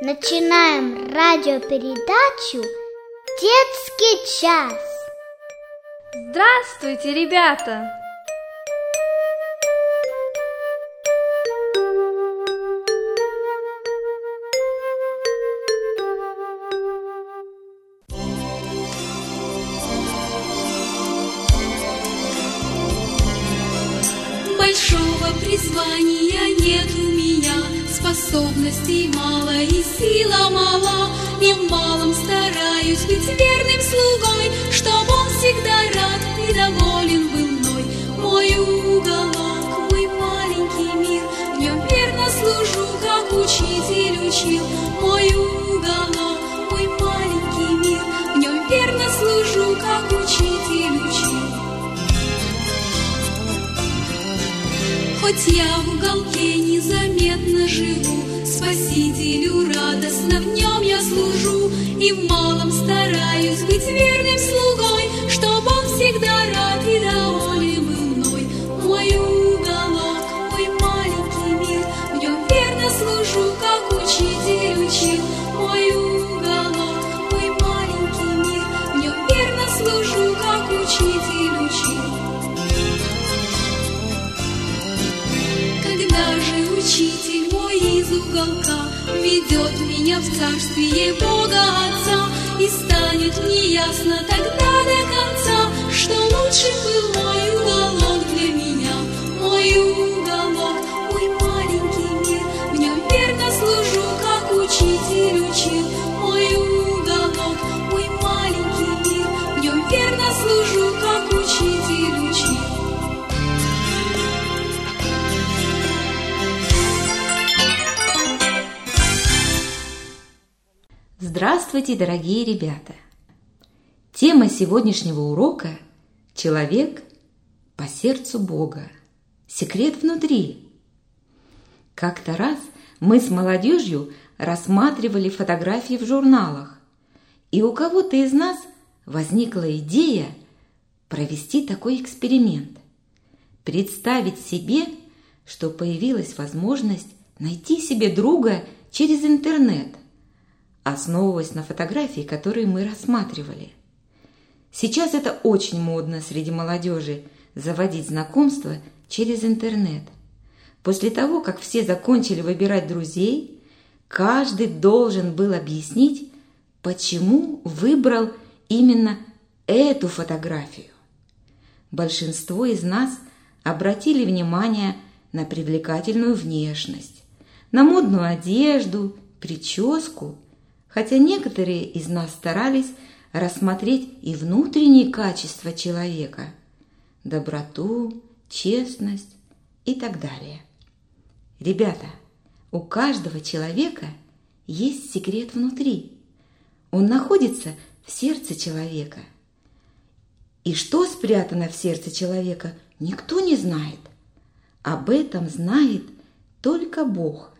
Начинаем радиопередачу «Детский час». Здравствуйте, ребята! Большого призвания нет у меня, Способностей мало сила мала, И в малом стараюсь быть верным слугой, Чтоб он всегда рад и доволен был мной. Мой уголок, мой маленький мир, В нем верно служу, как учитель Хоть я в уголке незаметно живу, Спасителю радостно в нем я служу, И в малом стараюсь быть верным слугой, Чтоб он всегда рад и доволен Ведет меня в царствие Бога Отца И станет мне ясно тогда Здравствуйте, дорогие ребята! Тема сегодняшнего урока – человек по сердцу Бога. Секрет внутри. Как-то раз мы с молодежью рассматривали фотографии в журналах, и у кого-то из нас возникла идея провести такой эксперимент. Представить себе, что появилась возможность найти себе друга через интернет – основываясь на фотографии, которые мы рассматривали. Сейчас это очень модно среди молодежи заводить знакомства через интернет. После того, как все закончили выбирать друзей, каждый должен был объяснить, почему выбрал именно эту фотографию. Большинство из нас обратили внимание на привлекательную внешность, на модную одежду, прическу – хотя некоторые из нас старались рассмотреть и внутренние качества человека – доброту, честность и так далее. Ребята, у каждого человека есть секрет внутри. Он находится в сердце человека. И что спрятано в сердце человека, никто не знает. Об этом знает только Бог.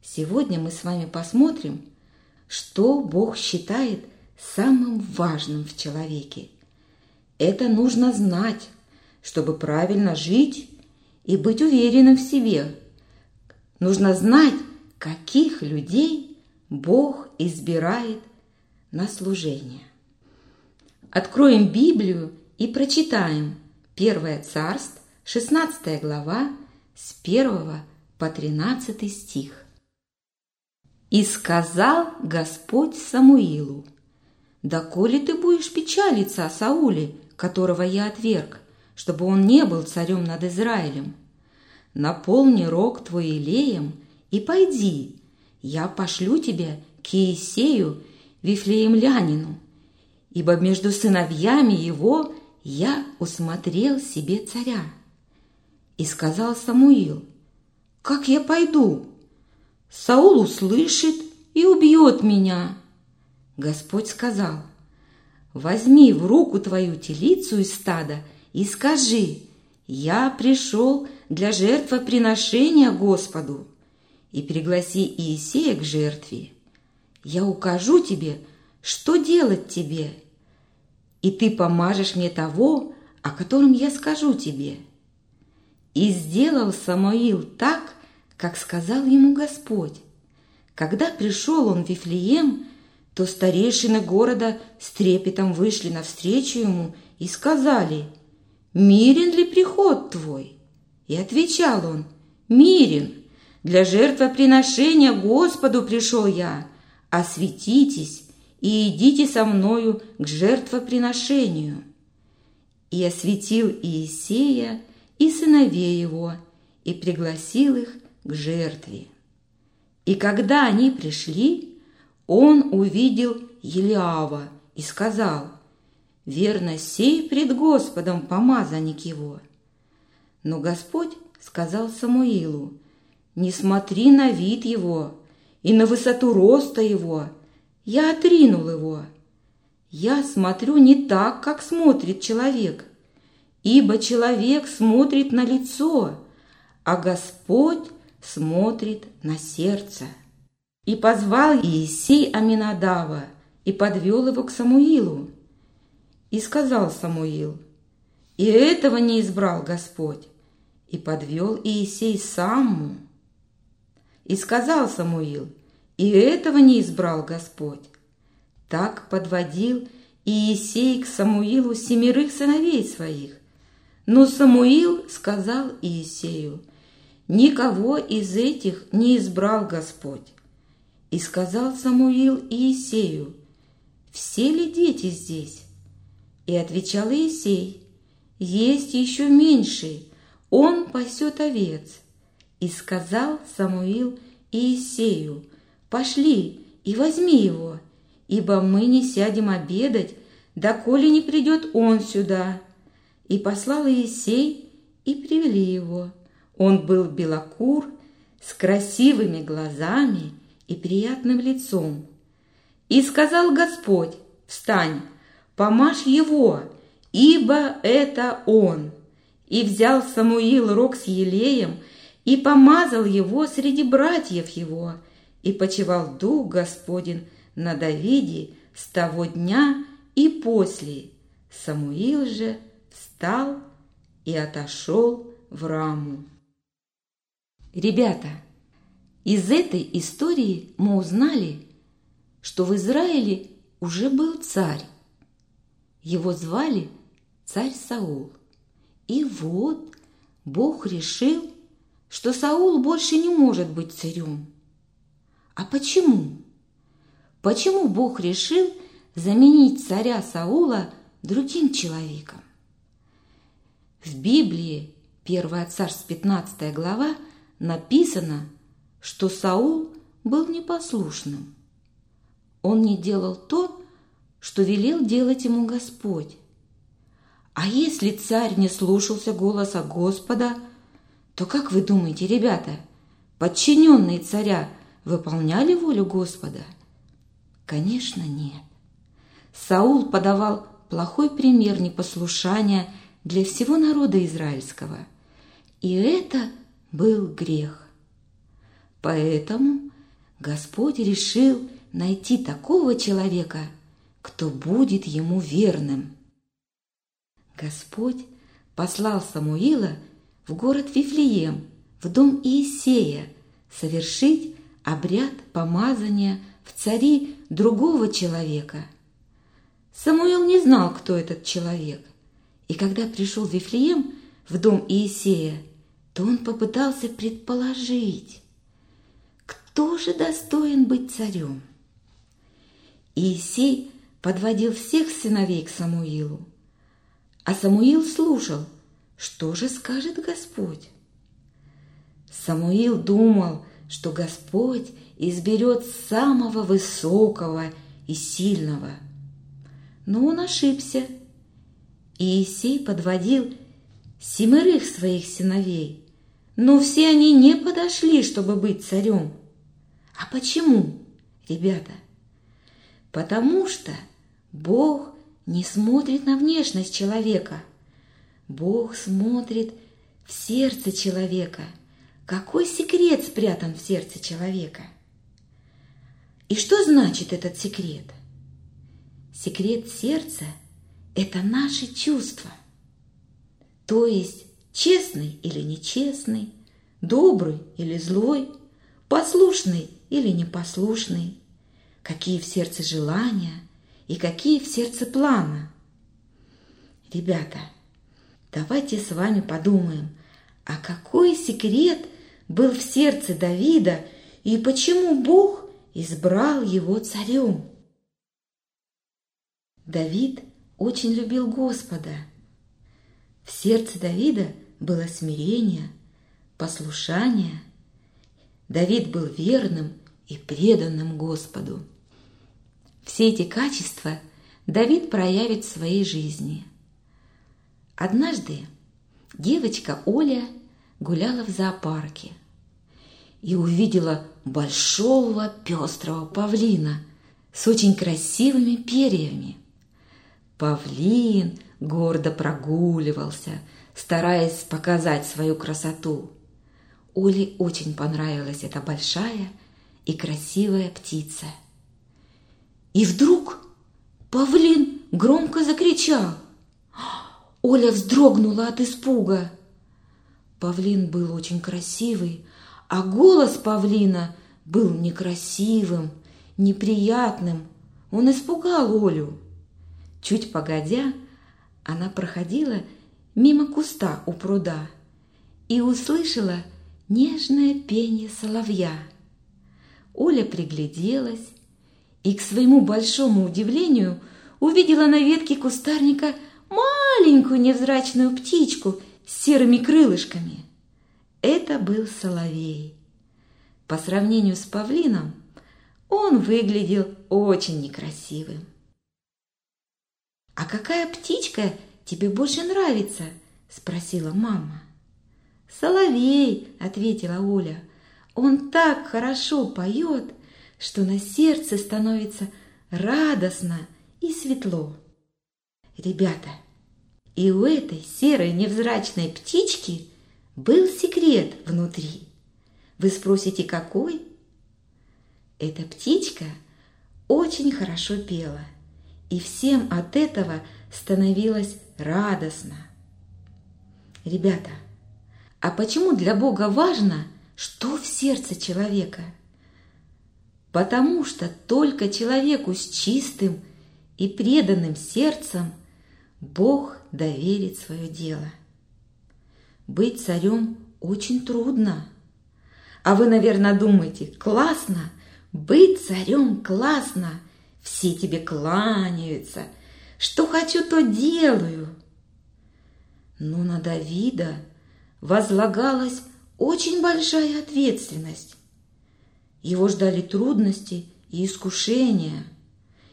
Сегодня мы с вами посмотрим – что Бог считает самым важным в человеке. Это нужно знать, чтобы правильно жить и быть уверенным в себе. Нужно знать, каких людей Бог избирает на служение. Откроем Библию и прочитаем 1 Царств, 16 глава, с 1 по 13 стих. И сказал Господь Самуилу, «Доколе ты будешь печалиться о Сауле, которого я отверг, чтобы он не был царем над Израилем? Наполни рог твой илеем и пойди, я пошлю тебя к Иисею, Вифлеемлянину, ибо между сыновьями его я усмотрел себе царя». И сказал Самуил, «Как я пойду?» Саул услышит и убьет меня. Господь сказал, возьми в руку твою телицу из стада и скажи, я пришел для жертвоприношения Господу, и пригласи Иисея к жертве. Я укажу тебе, что делать тебе, и ты помажешь мне того, о котором я скажу тебе. И сделал Самуил так, как сказал ему Господь. Когда пришел он в Вифлеем, то старейшины города с трепетом вышли навстречу ему и сказали, «Мирен ли приход твой?» И отвечал он, «Мирен, для жертвоприношения Господу пришел я, осветитесь и идите со мною к жертвоприношению». И осветил Иисея и сыновей его, и пригласил их к жертве. И когда они пришли, он увидел Елиава и сказал, «Верно, сей пред Господом помазанник его». Но Господь сказал Самуилу, «Не смотри на вид его и на высоту роста его, я отринул его. Я смотрю не так, как смотрит человек, ибо человек смотрит на лицо, а Господь смотрит на сердце. И позвал Иисей Аминадава и подвел его к Самуилу. И сказал Самуил, и этого не избрал Господь, и подвел Иисей саму. И сказал Самуил, и этого не избрал Господь. Так подводил Иисей к Самуилу семерых сыновей своих. Но Самуил сказал Иисею, никого из этих не избрал Господь. И сказал Самуил Иисею, все ли дети здесь? И отвечал Иисей, есть еще меньший, он пасет овец. И сказал Самуил Иисею, пошли и возьми его, ибо мы не сядем обедать, доколе не придет он сюда. И послал Иисей, и привели его. Он был белокур, с красивыми глазами и приятным лицом. И сказал Господь, встань, помажь его, ибо это он. И взял Самуил рог с елеем и помазал его среди братьев его, и почевал дух Господень на Давиде с того дня и после. Самуил же встал и отошел в раму. Ребята, из этой истории мы узнали, что в Израиле уже был царь. Его звали царь Саул. И вот Бог решил, что Саул больше не может быть царем. А почему? Почему Бог решил заменить царя Саула другим человеком? В Библии, 1 Царств 15 глава, написано, что Саул был непослушным. Он не делал то, что велел делать ему Господь. А если царь не слушался голоса Господа, то как вы думаете, ребята, подчиненные царя выполняли волю Господа? Конечно, нет. Саул подавал плохой пример непослушания для всего народа израильского. И это – был грех. Поэтому Господь решил найти такого человека, кто будет ему верным. Господь послал Самуила в город Вифлеем, в дом Иисея, совершить обряд помазания в цари другого человека. Самуил не знал, кто этот человек, и когда пришел в Вифлеем, в дом Иисея, то он попытался предположить, кто же достоин быть царем. Иисей подводил всех сыновей к Самуилу, а Самуил слушал, что же скажет Господь. Самуил думал, что Господь изберет самого высокого и сильного. Но он ошибся. Иисей подводил семерых своих сыновей – но все они не подошли, чтобы быть царем. А почему, ребята? Потому что Бог не смотрит на внешность человека. Бог смотрит в сердце человека. Какой секрет спрятан в сердце человека? И что значит этот секрет? Секрет сердца – это наши чувства. То есть честный или нечестный, добрый или злой, послушный или непослушный, какие в сердце желания и какие в сердце плана. Ребята, давайте с вами подумаем, а какой секрет был в сердце Давида и почему Бог избрал его царем? Давид очень любил Господа. В сердце Давида было смирение, послушание. Давид был верным и преданным Господу. Все эти качества Давид проявит в своей жизни. Однажды девочка Оля гуляла в зоопарке и увидела большого пестрого павлина с очень красивыми перьями. Павлин гордо прогуливался, стараясь показать свою красоту. Оле очень понравилась эта большая и красивая птица. И вдруг павлин громко закричал. Оля вздрогнула от испуга. Павлин был очень красивый, а голос павлина был некрасивым, неприятным. Он испугал Олю. Чуть погодя, она проходила мимо куста у пруда и услышала нежное пение соловья. Оля пригляделась и, к своему большому удивлению, увидела на ветке кустарника маленькую невзрачную птичку с серыми крылышками. Это был соловей. По сравнению с павлином он выглядел очень некрасивым. «А какая птичка тебе больше нравится?» – спросила мама. «Соловей!» – ответила Оля. «Он так хорошо поет, что на сердце становится радостно и светло». Ребята, и у этой серой невзрачной птички был секрет внутри. Вы спросите, какой? Эта птичка очень хорошо пела – и всем от этого становилось радостно. Ребята, а почему для Бога важно, что в сердце человека? Потому что только человеку с чистым и преданным сердцем Бог доверит свое дело. Быть царем очень трудно. А вы, наверное, думаете, классно, быть царем классно – все тебе кланяются. Что хочу, то делаю. Но на Давида возлагалась очень большая ответственность. Его ждали трудности и искушения.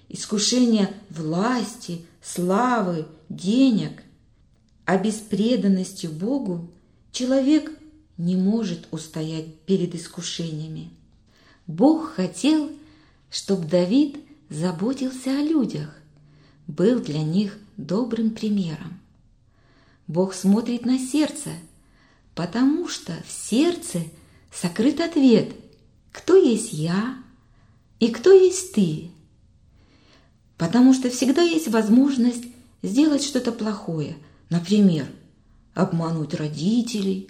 Искушения власти, славы, денег. А без преданности Богу человек не может устоять перед искушениями. Бог хотел, чтобы Давид – заботился о людях, был для них добрым примером. Бог смотрит на сердце, потому что в сердце сокрыт ответ, кто есть я и кто есть ты. Потому что всегда есть возможность сделать что-то плохое, например, обмануть родителей,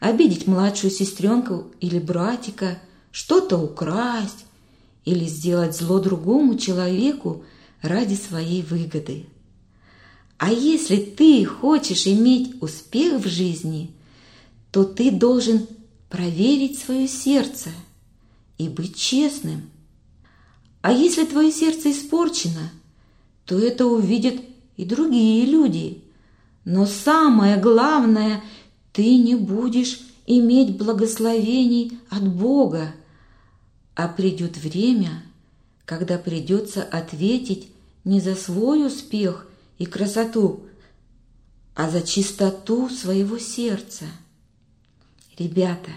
обидеть младшую сестренку или братика, что-то украсть, или сделать зло другому человеку ради своей выгоды. А если ты хочешь иметь успех в жизни, то ты должен проверить свое сердце и быть честным. А если твое сердце испорчено, то это увидят и другие люди. Но самое главное, ты не будешь иметь благословений от Бога, а придет время, когда придется ответить не за свой успех и красоту, а за чистоту своего сердца. Ребята,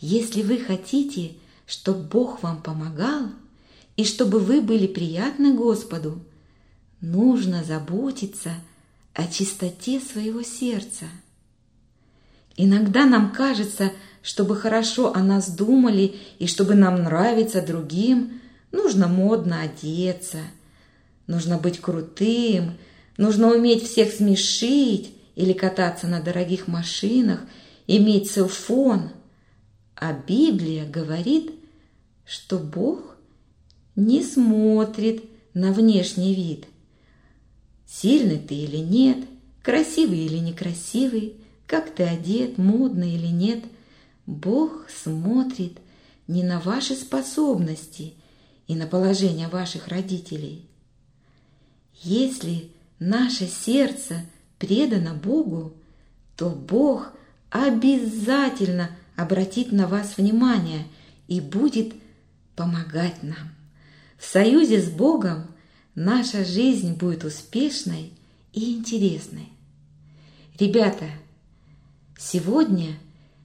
если вы хотите, чтобы Бог вам помогал и чтобы вы были приятны Господу, нужно заботиться о чистоте своего сердца. Иногда нам кажется, чтобы хорошо о нас думали и чтобы нам нравиться другим, нужно модно одеться, нужно быть крутым, нужно уметь всех смешить или кататься на дорогих машинах, иметь селфон. А Библия говорит, что Бог не смотрит на внешний вид. Сильный ты или нет, красивый или некрасивый, как ты одет, модно или нет. Бог смотрит не на ваши способности и на положение ваших родителей. Если наше сердце предано Богу, то Бог обязательно обратит на вас внимание и будет помогать нам. В союзе с Богом наша жизнь будет успешной и интересной. Ребята, сегодня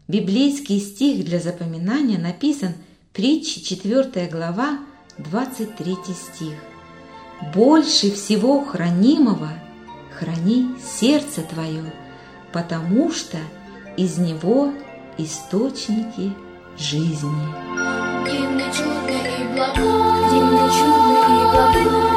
библейский стих для запоминания написан притчи 4 глава 23 стих. «Больше всего хранимого храни сердце твое, потому что из него источники жизни». Дивный, чудный и благой, дивный, чудный и благой,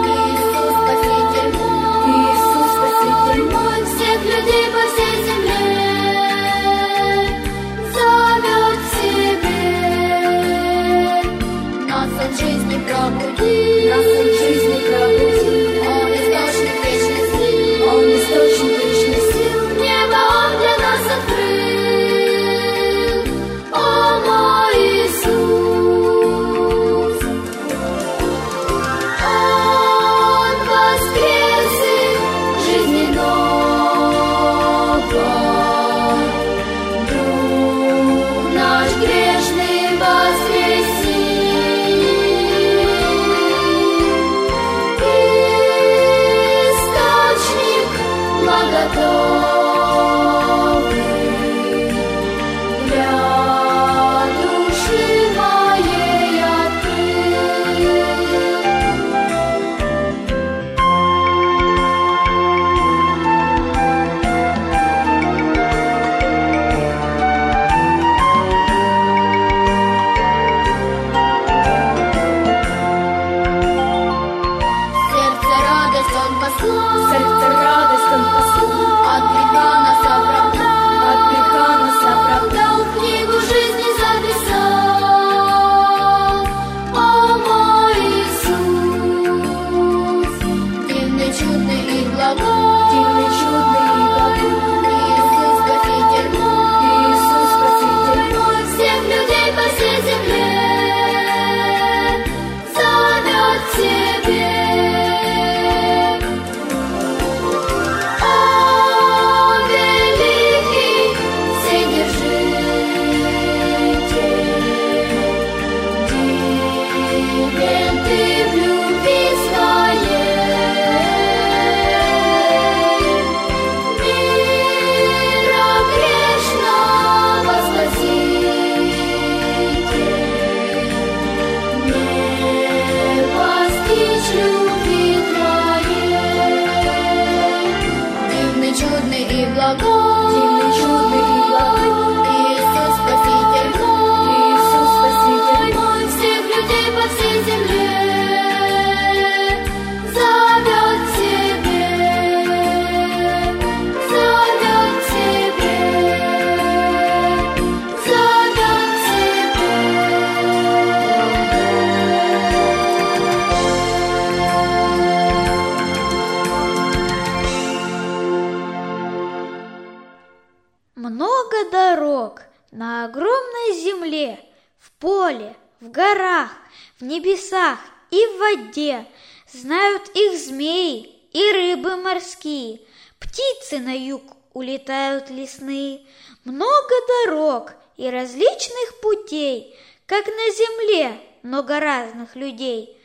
в небесах и в воде. Знают их змеи и рыбы морские, птицы на юг улетают лесные. Много дорог и различных путей, как на земле много разных людей.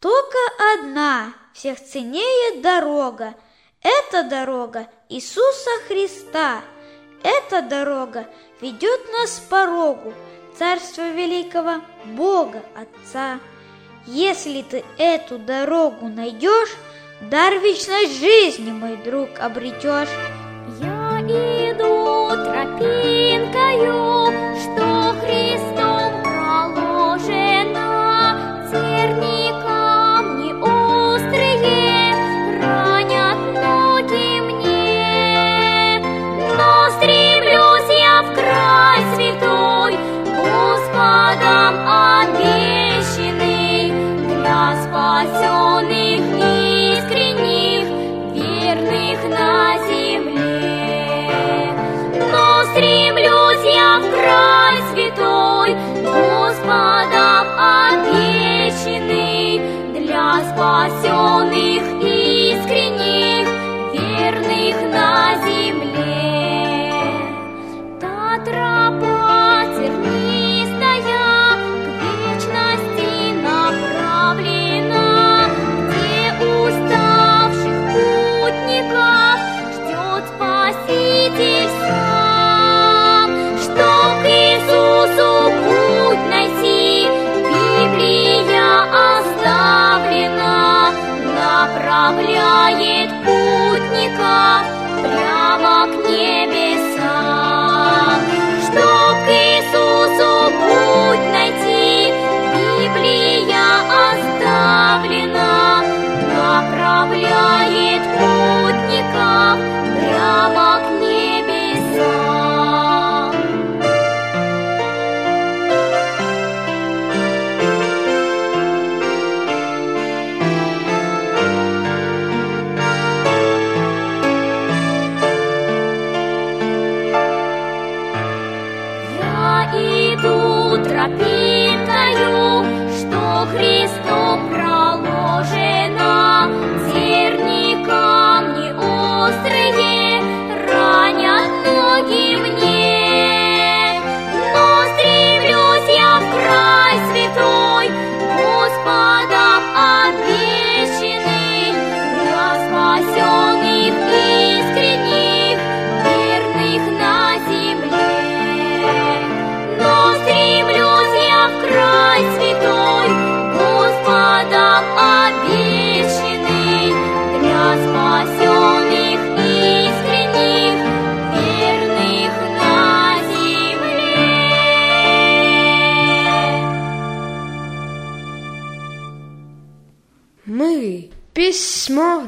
Только одна всех ценнее дорога. Это дорога Иисуса Христа. Эта дорога ведет нас по порогу Царства Великого Бога Отца. Если ты эту дорогу найдешь, дар вечной жизни, мой друг, обретешь. Я иду тропинкою,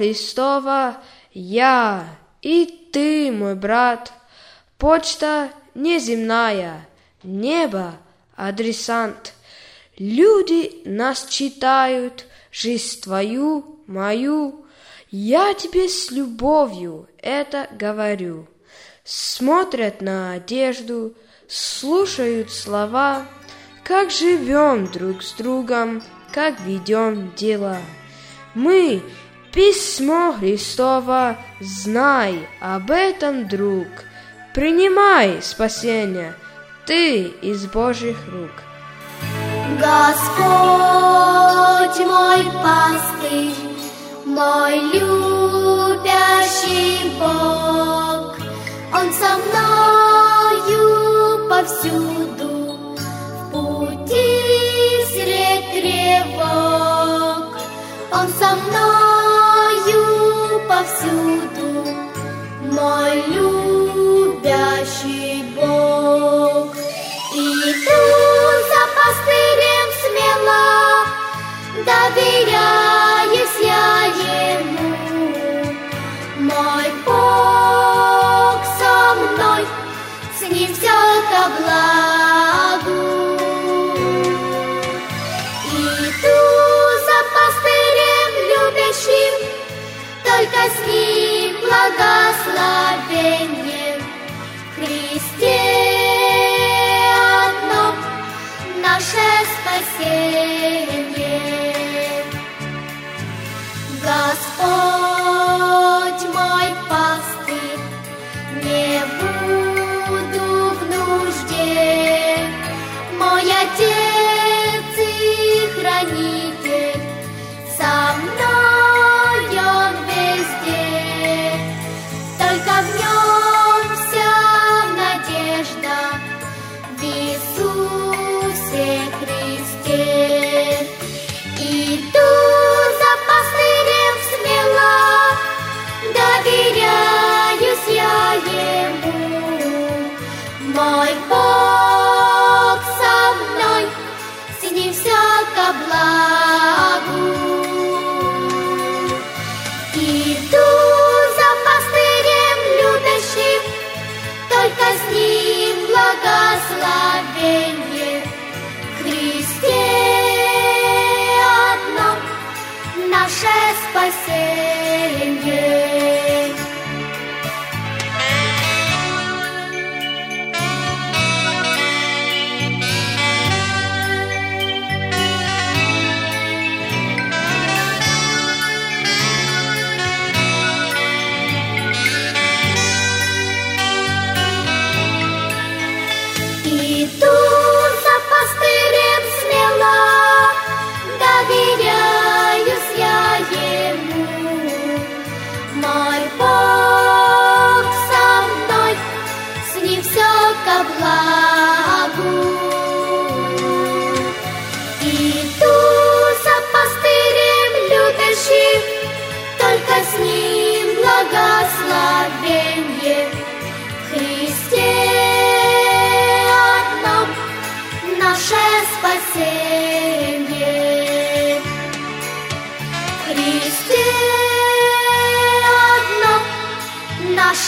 письмо Христово, я и ты, мой брат. Почта неземная, небо — адресант. Люди нас читают, жизнь твою, мою. Я тебе с любовью это говорю. Смотрят на одежду, слушают слова, как живем друг с другом, как ведем дела. Мы — письмо Христово, знай об этом, друг. Принимай спасение, ты из Божьих рук. Господь мой пастырь, мой любящий Бог, Он со мною повсюду, в пути средь тревог. Он со мною повсюду, мой любящий Бог. Иду за пастырем смело, доверяюсь я ему. Мой Бог со мной, с ним все ко благу.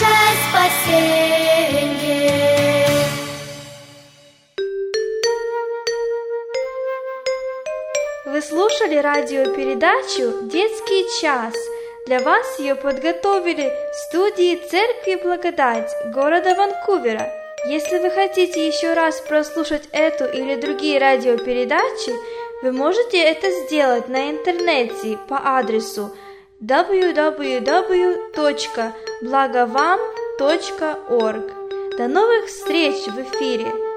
Наше спасение. Вы слушали радиопередачу «Детский час». Для вас ее подготовили в студии Церкви Благодать города Ванкувера. Если вы хотите еще раз прослушать эту или другие радиопередачи, вы можете это сделать на интернете по адресу www.blagovam.org. До новых встреч в эфире!